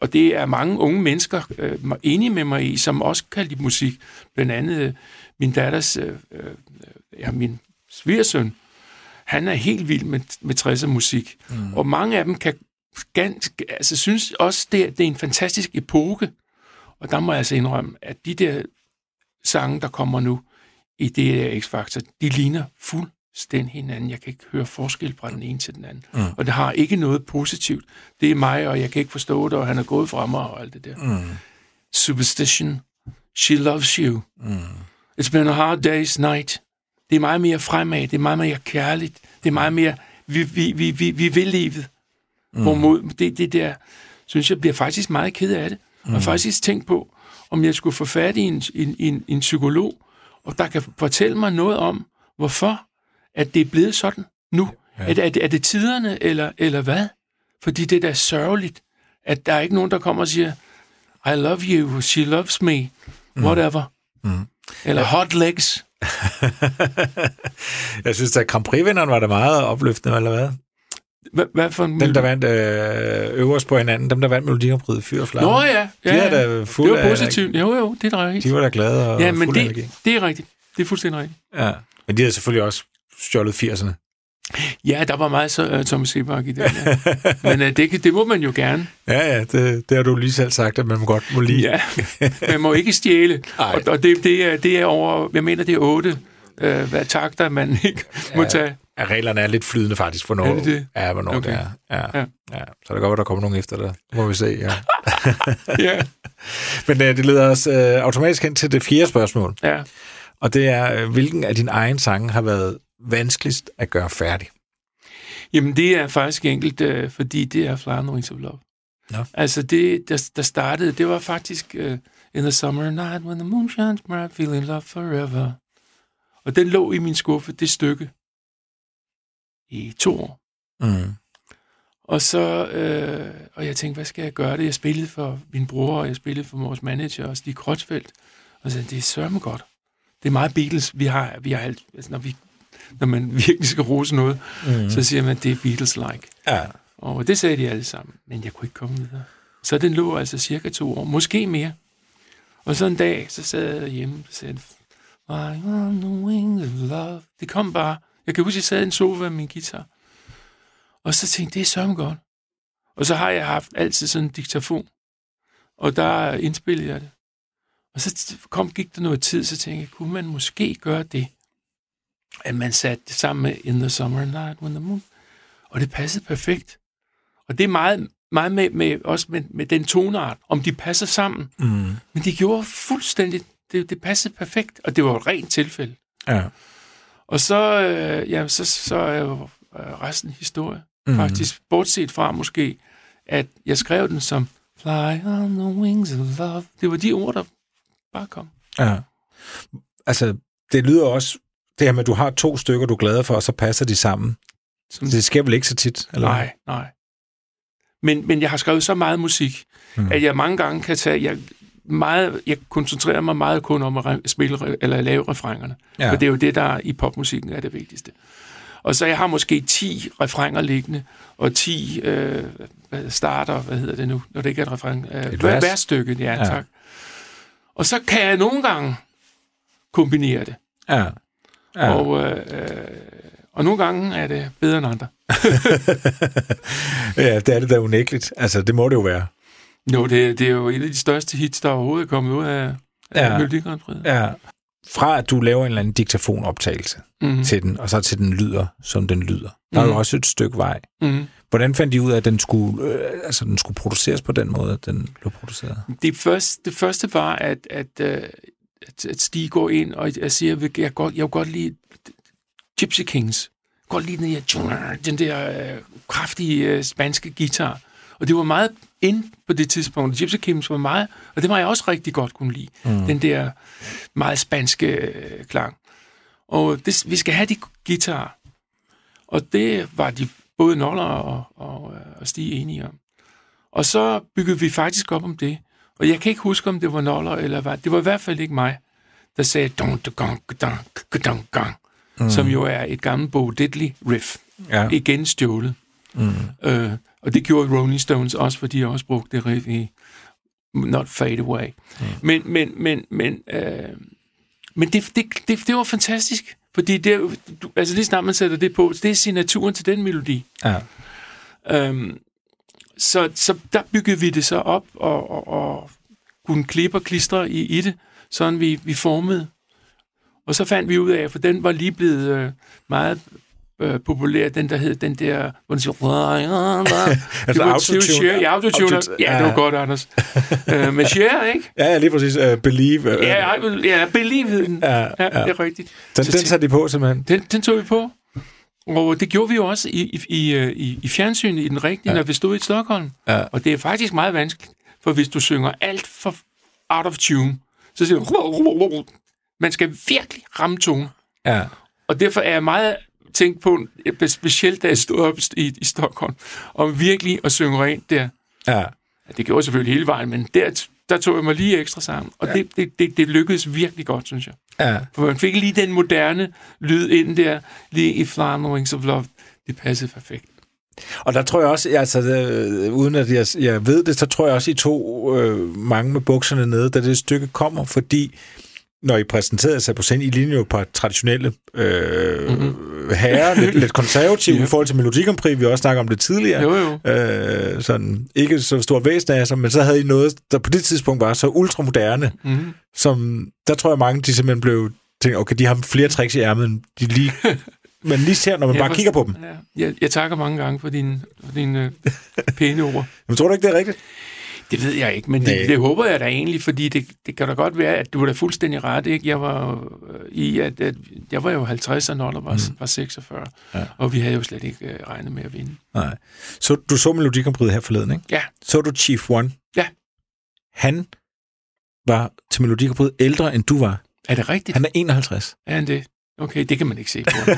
S2: og det er mange unge mennesker øh, enige med mig i, som også kan lide musik. Blandt andet øh, min datters, øh, øh, ja, min svigersøn, han er helt vild med, med 60'er musik. Mm. Og mange af dem kan ganske, altså synes også, det, det er en fantastisk epoke. Og der må jeg altså indrømme, at de der sange, der kommer nu i det der X-Factor, de ligner fuldstændig hinanden. Jeg kan ikke høre forskel fra den ene til den anden.
S1: Mm.
S2: Og det har ikke noget positivt. Det er mig, og jeg kan ikke forstå det, og han er gået fra mig og alt det der.
S1: Mm.
S2: Superstition. She loves you.
S1: Mm.
S2: It's been a hard day's night. Det er meget mere fremad, det er meget mere kærligt, det er meget mere, vi, vi, vi, vi, vi vil livet. Mm. Hvorimod det, det der, synes jeg, bliver faktisk meget ked af det. Mm. Og har faktisk tænkt på, om jeg skulle få fat i en, en, en, en psykolog, og der kan fortælle mig noget om, hvorfor at det er blevet sådan nu. Ja. Er, det, er, det, er det tiderne, eller, eller hvad? Fordi det er da sørgeligt, at der er ikke nogen, der kommer og siger, I love you, she loves me, whatever.
S1: Mm.
S2: Eller hot legs. <laughs>
S1: Jeg synes, at Grand Prix-vinderen var det meget opløftende, eller hvad?
S2: Hvad, hvad for en...
S1: Dem, der vandt øh, øverst på hinanden, dem, der vandt Melodi Grand Prix, Fyr og Flamme.
S2: Nå ja, ja,
S1: De er da
S2: det
S1: fuld
S2: var
S1: af
S2: positivt. Jo, jo, det er rigtigt.
S1: De var da glade og
S2: Ja, men
S1: fuld af energi.
S2: det, det er rigtigt. Det er fuldstændig rigtigt.
S1: Ja. Men de havde selvfølgelig også stjålet 80'erne.
S2: Ja, der var meget så uh, Thomas Sebak i den. Ja. <laughs> Men uh, det, det må man jo gerne.
S1: Ja, ja, det, det har du lige selv sagt, at man godt må lide.
S2: Ja, man må ikke stjæle. <laughs>
S1: Ej.
S2: Og, og det, det, er, det er over, jeg mener, det er otte uh, hvad takter, man ikke må
S1: Ja.
S2: tage.
S1: Ja, reglerne er lidt flydende faktisk, hvornår,
S2: Er det det?
S1: Ja, hvornår
S2: Okay.
S1: det er. Ja. Ja.
S2: Ja.
S1: Så det godt, at der kommer nogen efter dig. Må vi se, ja. <laughs>
S2: Ja,
S1: Men øh, det leder os øh, automatisk hen til det fjerde spørgsmål.
S2: ja.
S1: Og det er, øh, hvilken af dine egne sange har været vanskeligst at gøre færdig?
S2: Jamen, det er faktisk enkelt, øh, fordi det er Wings of Love.
S1: Nå.
S2: Altså, det, der, der startede, det var faktisk uh, In the Summer Night, When the Moon Shines Bright, Feeling Love Forever. Og den lå i min skuffe, det stykke, i to år.
S1: Mm.
S2: Og så, øh, og jeg tænkte, hvad skal jeg gøre det? Jeg spillede for min bror, og jeg spillede for vores manager, og Stig Krotsfeldt. Og så det er sørme godt. Det er meget Beatles. Vi har, vi har alt, altså, når, vi, når man <laughs> virkelig skal rose noget, mm. så siger man, det er Beatles-like.
S1: Ja.
S2: Og det sagde de alle sammen, men jeg kunne ikke komme videre. Så den lå altså cirka to år, måske mere. Og så en dag, så sad jeg hjemme og sagde, Fly on the wings of love. Det kom bare. Jeg kan huske, jeg sad i en sofa med min guitar. Og så tænkte jeg, det er sørme godt. Og så har jeg haft altid sådan en diktafon. Og der indspillede jeg det. Og så kom, gik der noget tid, så tænkte jeg, kunne man måske gøre det? At man satte det sammen med In the Summer Night When the Moon. Og det passede perfekt. Og det er meget, meget med, med, også med, med den toneart, om de passer sammen.
S1: Mm.
S2: Men de gjorde fuldstændig, det, det passede perfekt, og det var et rent tilfælde.
S1: Ja.
S2: Og så, øh, ja, så, så er jo øh, resten historie.
S1: Mm.
S2: Faktisk, bortset fra måske, at jeg skrev den som Fly on the wings of love. Det var de ord, der bare kom.
S1: Ja. Altså, det lyder også, det her med, at du har to stykker, du er glad for, og så passer de sammen.
S2: Som,
S1: Det sker vel ikke så tit? Eller?
S2: nej, nej. Men, men jeg har skrevet så meget musik,
S1: mm.
S2: at jeg mange gange kan tage... Jeg, meget, jeg koncentrerer mig meget kun om at spille eller lave refrængerne.
S1: Ja.
S2: For det er jo det, der i popmusikken er det vigtigste. Og så jeg har måske 10 refrænger liggende, og 10 øh, starter, hvad hedder det nu, når det ikke er et refræng. Øh,
S1: Et
S2: hver,
S1: vers.
S2: Ja,
S1: Ja.
S2: tak. Og så kan jeg nogle gange kombinere det.
S1: Ja.
S2: Ja.
S1: ja.
S2: Og, øh, øh, og nogle gange er det bedre end andre. <laughs>
S1: ja, det er det da unægteligt. Altså, det må det jo være.
S2: Jo, det, det er jo et af de største hits, der overhovedet er kommet ud af, af
S1: Ja.
S2: Melodi Grand Prix.
S1: Ja. Fra at du laver en eller anden diktafonoptagelse
S2: Mm.
S1: til den, og så til den lyder, som den lyder. Der er jo
S2: Mhm.
S1: også et stykke vej.
S2: Mm.
S1: Hvordan fandt de ud af, at den skulle, øh, altså, den skulle produceres på den måde, at den blev produceret?
S2: Det, første, det første var, at, at, øh, at, at Stig går ind, og jeg siger, jeg vil, jeg godt, jeg vil godt lide Gypsy Kings. Jeg godt lide den der, den der øh, kraftige øh, spanske guitar. Og det var meget ind på det tidspunkt. Gypsy Kings var meget, og det var jeg også rigtig godt kunne lide. Mm. Den der meget spanske øh, klang. Og det, vi skal have de guitarer. Og det var de både Noller og, og, øh, og Stig enige om. Og så byggede vi faktisk op om det. Og jeg kan ikke huske, om det var Noller eller hvad. Det var i hvert fald ikke mig, der sagde dong, dong, dong, dong, dong, mm. som jo er et gammelt Bo Diddley riff.
S1: Ja.
S2: Igen stjålet. Mm. Øh, og det gjorde Rolling Stones også, fordi jeg også brugte det riff i Not Fade Away. Mm. Men, men, men, men, øh, men det, det, det, det var fantastisk. Fordi det, du, altså lige snart man sætter det på, det er signaturen til den melodi.
S1: Ja.
S2: Øhm, så, så der byggede vi det så op og, og, og kunne klippe og klistre i, i det, sådan vi, vi formede. Og så fandt vi ud af, for den var lige blevet øh, meget øh, populær, den der hed, den der, hvor den siger, <laughs>
S1: Altså
S2: det var
S1: autotune.
S2: Ja, autotune. Ja, det var godt, Anders. øh, med Cher, <laughs> ikke?
S1: Ja, ja, lige præcis. Uh, believe. Uh,
S2: Ja, I will, ja, believe den.
S1: Ja,
S2: Ja,
S1: ja.
S2: det er rigtigt.
S1: den,
S2: Så
S1: den satte de på, simpelthen.
S2: den, den tog vi på. Og det gjorde vi jo også i, i, i, øh, i, fjernsynet, i den rigtige, ja. når vi stod i Stockholm.
S1: Ja.
S2: Og det er faktisk meget vanskeligt, for hvis du synger alt for out of tune, så siger du... Man skal virkelig ramme tonen.
S1: Ja.
S2: Og derfor er jeg meget tænkt på, specielt da jeg stod op i, i Stockholm, om virkelig at synge rent der.
S1: Ja.
S2: Ja, det gjorde jeg selvfølgelig hele vejen, men der, der tog jeg mig lige ekstra sammen. Og ja. det, det, det, det lykkedes virkelig godt, synes jeg.
S1: Ja.
S2: For man fik lige den moderne lyd ind der, lige i Wings of Love. Det passede perfekt.
S1: Og der tror jeg også, altså, det, uden at jeg, jeg ved det, så tror jeg også, I to øh, mange med bukserne nede, da det stykke kommer, fordi når I præsenterede sig på scenen, I ligner jo et par traditionelle øh, mm-hmm. Herrer, lidt, <laughs> lidt konservative
S2: Ja.
S1: i forhold til Melodi Grand Prix, vi også snakker om det tidligere.
S2: Jo, jo.
S1: Øh, sådan, ikke så stort væsen af sig, men så havde I noget, der på det tidspunkt var så ultramoderne,
S2: Mm-hmm.
S1: som, der tror jeg mange, de simpelthen blev tænkt, okay, de har flere tricks i ærmet, end de lige, <laughs> man lige ser, når man
S2: Jeg
S1: bare
S2: forst-
S1: kigger på dem.
S2: Ja. Jeg, jeg takker mange gange for dine din, øh, pæne ord. <laughs>
S1: Men tror du ikke, det er rigtigt?
S2: Det ved jeg ikke, men
S1: Nej.
S2: det, det håber jeg da egentlig, fordi det, det kan da godt være, at du var da fuldstændig ret, ikke? Jeg var øh, i, at, at jeg var jo 50, når der var, mm. var 46,
S1: Ja.
S2: og vi havde jo slet ikke øh, regnet med at vinde.
S1: Nej. Så du så Melodi Grand Prix her forleden, ikke?
S2: Ja,
S1: Så du Chief One?
S2: Ja.
S1: Han var til Melodi Grand Prix ældre, end du var.
S2: er det rigtigt?
S1: Han er 51.
S2: Er han det? Okay, det kan man ikke se på. <laughs>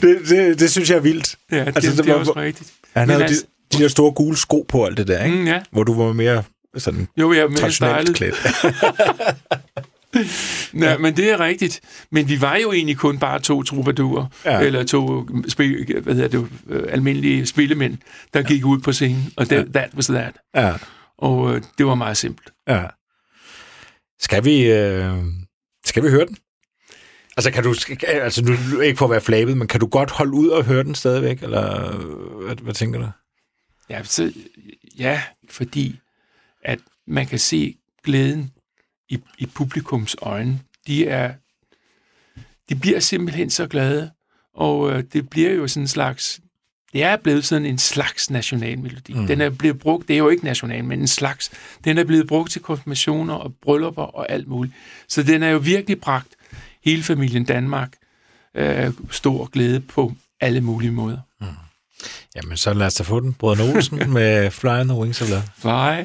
S1: det, det, det synes jeg er vildt.
S2: Ja, det,
S1: Altså,
S2: altså,
S1: det
S2: det, det er
S1: var-
S2: også rigtigt.
S1: Han
S2: Men
S1: havde
S2: altså-
S1: de, de der store gule sko på alt det der, ikke?
S2: Mm, ja,
S1: Hvor du var mere sådan
S2: jo, jeg er mere
S1: traditionelt klædt. <laughs>
S2: Ja, men det er rigtigt. Men vi var jo egentlig kun bare to troubadurer,
S1: Ja.
S2: ja. eller to spil, hvad hedder det, øh, almindelige spillemænd, der ja. gik ud på scenen, og that, that was that.
S1: ja,
S2: Og øh, det var meget simpelt.
S1: ja. Skal vi, øh, skal vi høre den? Altså, kan du, altså nu ikke for at være flabet, men kan du godt holde ud og høre den stadigvæk? Eller hvad, hvad tænker du?
S2: Ja, så, ja, fordi at man kan se glæden i, i publikums øjne. De er, de bliver simpelthen så glade, og øh, det bliver jo sådan en slags, det er blevet sådan en slags nationalmelodi. Mm. Den er blevet brugt, det er jo ikke national, men en slags, den er blevet brugt til konfirmationer og bryllupper og alt muligt. Så den er jo virkelig bragt hele familien Danmark øh, stor glæde på alle mulige måder.
S1: Jamen, så lad os da få den. Brødrene Olsen <laughs> med Fly on the Wings of Love.
S2: Fly.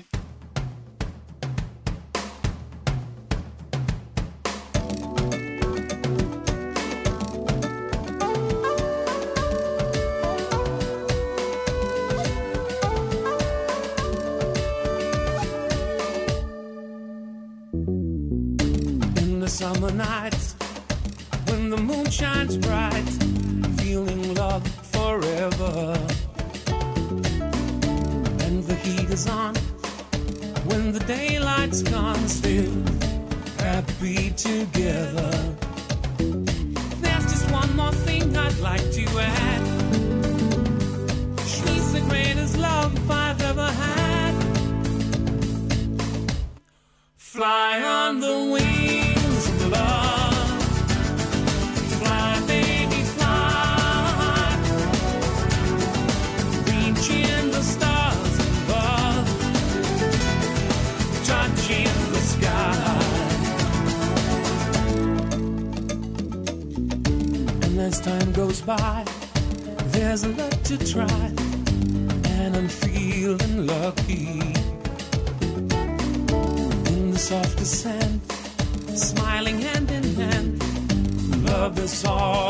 S5: of the song.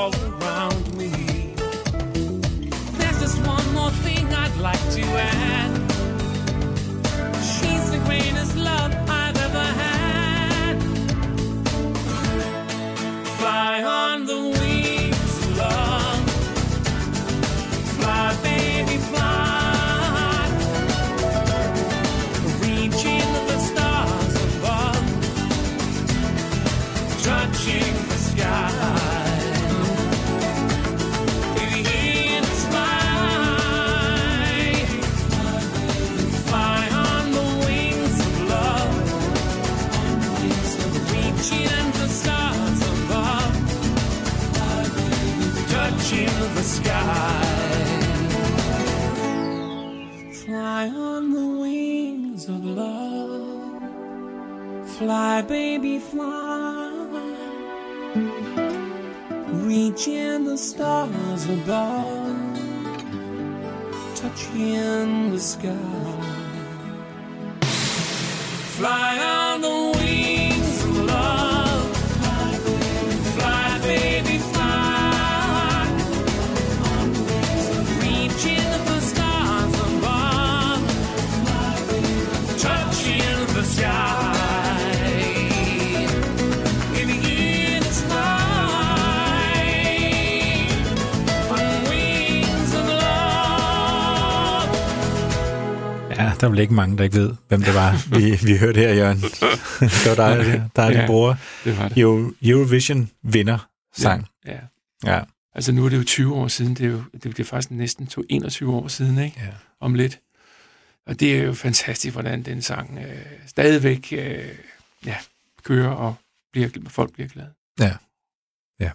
S5: Fly, baby, fly. Reaching the stars above. Touching the sky. Fly
S1: der er vel ikke mange, der ikke ved, hvem det var, vi, vi hørte her, Jørgen. <laughs> det var dig, der, der er din bror.
S2: Det var det.
S1: Euro, Eurovision vinder sang.
S2: Ja. ja.
S1: Ja.
S2: Altså nu er det jo 20 år siden, det er jo det, det er faktisk næsten to- 21 år siden, ikke?
S1: Ja.
S2: Om lidt. Og det er jo fantastisk, hvordan den sang øh, stadigvæk øh, ja, kører, og bliver, folk bliver glade.
S1: ja. Ja.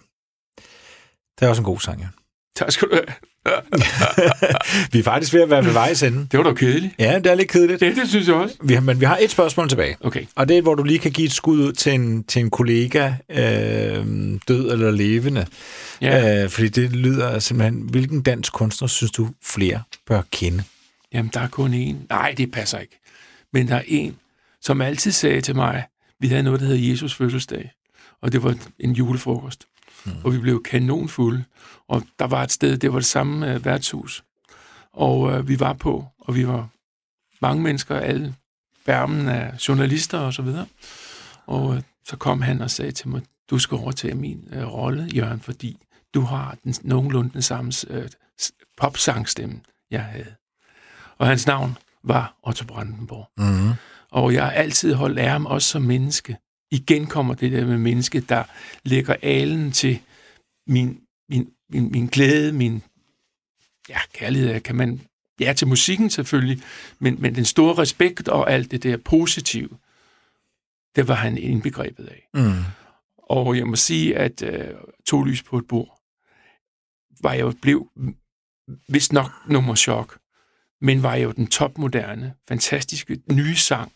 S1: Det er også en god sang, ja.
S2: Tak skal du have. <laughs>
S1: Vi er faktisk ved at være ved vejs ende.
S2: Det var da kedeligt.
S1: Ja, det er lidt kedeligt.
S2: Det, det synes jeg også.
S1: Vi har, men vi har et spørgsmål tilbage.
S2: Okay.
S1: Og det er, hvor du lige kan give et skud ud til en, til en kollega, øh, død eller levende.
S2: Ja.
S1: Øh, fordi det lyder simpelthen, hvilken dansk kunstner synes du flere bør kende?
S2: Jamen, der er kun én. Nej, det passer ikke. Men der er en, som altid sagde til mig, vi havde noget, der hedder Jesus fødselsdag, og det var en julefrokost. Mm. Og vi blev kanonfulde, og der var et sted, det var det samme øh, værtshus. Og øh, vi var på, og vi var mange mennesker, alle bærmen af journalister og så videre. Og øh, så kom han og sagde til mig, du skal overtage min øh, rolle, Jørgen, fordi du har den, nogenlunde den samme øh, popsangstemme, jeg havde. Og hans navn var Otto Brandenborg.
S1: Mm-hmm.
S2: Og jeg har altid holdt af ham også som menneske. Igen kommer det der med menneske, der lægger alen til min, min, min, min glæde, min ja, kærlighed, kan man... Ja, til musikken selvfølgelig, men, men den store respekt og alt det der positive, det var han indbegrebet af.
S1: Mm.
S2: Og jeg må sige, at øh, To lys på et bord, var jeg jo blev vist nok nummer chok, men var jo den topmoderne, fantastiske nye sang,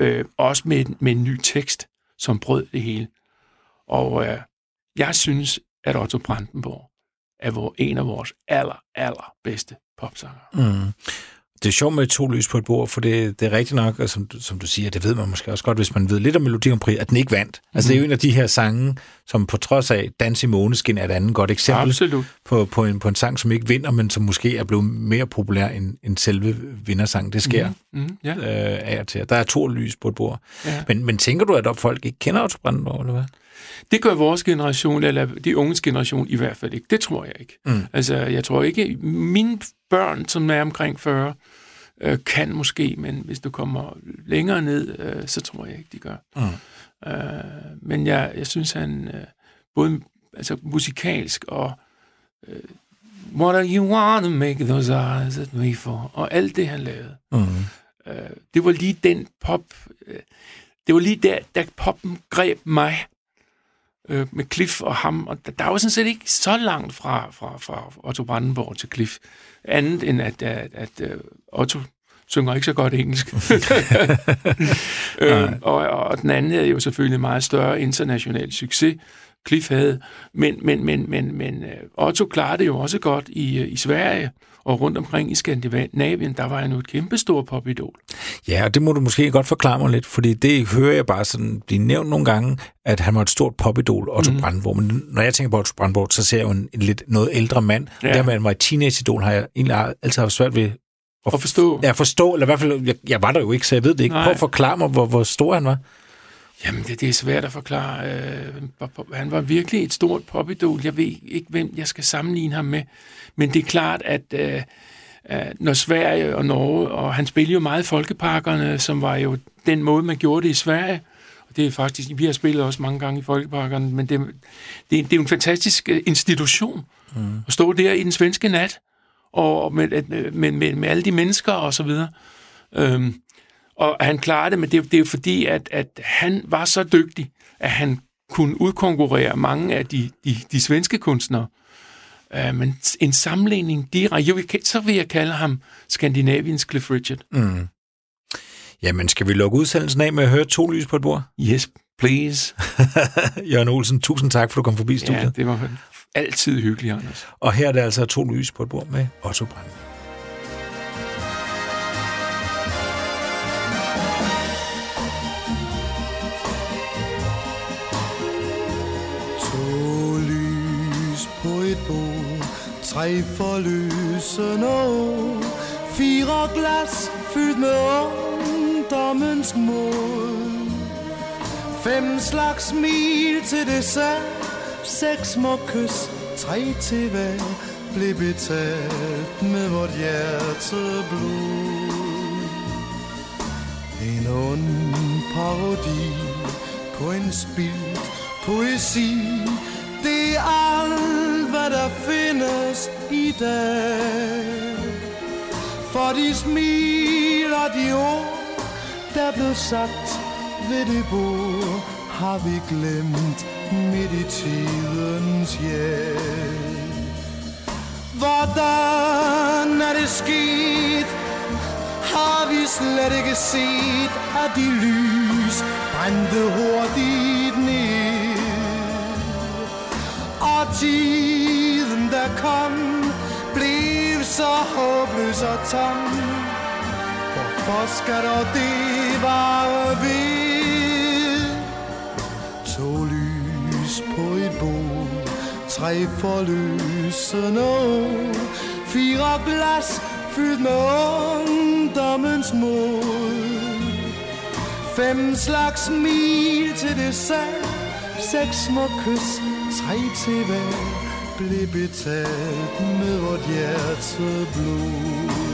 S2: øh, også med, med en ny tekst, som brød det hele. Og øh, jeg synes, at Otto Brandenborg er vor, en af vores aller, aller bedste popsanger.
S1: Mm. Det er sjovt med to lys på et bord, for det, det er rigtigt nok, og som, du- som du siger, det ved man måske også godt, hvis man ved lidt om Melodi Grand Prix, at den ikke vandt. Altså, det er jo en af de her sange, som på trods af Dans i Måneskin er et andet godt eksempel
S2: Absolut.
S1: på, på, en, på en sang, som ikke vinder, men som måske er blevet mere populær end, end selve vindersangen. Det sker
S2: Mm, mm, ja.
S1: øh, af og til. Der er to lys på et bord.
S2: Ja.
S1: Men, men tænker du, at folk ikke kender Otto Brandenborg, eller hvad?
S2: Det gør vores generation, eller de unges generation i hvert fald ikke. Det tror jeg ikke.
S1: Mm.
S2: Altså, jeg tror ikke, mine børn, som er omkring 40, øh, kan måske, men hvis du kommer længere ned, øh, så tror jeg ikke, de gør.
S1: Mm.
S2: Øh, men jeg, jeg synes, han øh, både altså, musikalsk og øh, What are you want to make those eyes at me for? Og alt det, han lavede.
S1: Mm.
S2: Øh, det var lige den pop... Øh, det var lige der, da poppen greb mig øh, med Cliff og ham. Og der, der var sådan set ikke så langt fra, fra, fra Otto Brandenborg til Cliff. Andet end at, at, at øh, Otto synger ikke så godt engelsk. <laughs> øh, og, og den anden er jo selvfølgelig meget større international succes. Cliff havde. Men, men, men, men, men øh, Otto klarede det jo også godt i, øh, i Sverige og rundt omkring i Skandinavien. Der var han jo et kæmpestor popidol.
S1: Ja, og det må du måske godt forklare mig lidt, fordi det hører jeg bare sådan blive nævnt nogle gange, at han var et stort popidol, Otto mm. Brandenborg. Men når jeg tænker på Otto Brandenborg, så ser jeg jo en, en lidt noget ældre mand.
S2: Ja.
S1: Ja. Dermed, at han var et teenageidol, har jeg egentlig altid haft svært ved
S2: At forstå.
S1: Ja, forstå, eller i hvert fald, jeg, jeg var der jo ikke, så jeg ved det ikke.
S2: Nej.
S1: Prøv at forklare mig, hvor, hvor stor han var.
S2: Jamen, det, det er svært at forklare. Øh, han var virkelig et stort popidol. Jeg ved ikke, hvem jeg skal sammenligne ham med. Men det er klart, at øh, øh, når Sverige og Norge, og han spillede jo meget i folkeparkerne, som var jo den måde, man gjorde det i Sverige. Og det er faktisk, vi har spillet også mange gange i folkeparkerne, men det, det, det er jo en fantastisk øh, institution mm. at stå der i den svenske nat, og med, med, med, med alle de mennesker og så videre. Øhm, og han klarede det, men det, det er jo fordi, at, at han var så dygtig, at han kunne udkonkurrere mange af de, de, de svenske kunstnere. Uh, men en sammenligning direkte, så vil jeg kalde ham Skandinaviens Cliff Richard.
S1: Mm. Jamen, skal vi lukke udsendelsen af med at høre to lys på et bord?
S2: Yes, please. <laughs>
S1: Jørgen Olsen, tusind tak, for at du kom forbi studiet.
S2: Ja, det var altid hyggeligt, Anders.
S1: Og her er det altså to lys på et bord med Otto Brandenborg.
S3: Tre forløsende år, fire glas fyldt med ungdommens mod. Fem slags smil til dessert, seks små kys, tre til hver, blev betalt med vort hjerteblod. En ond parodi på en spildt poesi. Det er alt, hvad der findes i dag. For de smil og de ord, der blev sagt ved det bord, har vi glemt midt i tidens hjælp. Vort Hvordan er det sket? Har vi slet ikke set, at de lys brændte hurtigt Og tiden, der kom, blev så håbløs og tom. Hvorfor skal dog det vare ved? To lys på et bord, tre forløsende år, fire glas fyldt med ungdommens mod. Fem slags smil til dessert, seks små kys, tre til hver, blev betalt med vort hjerte blod.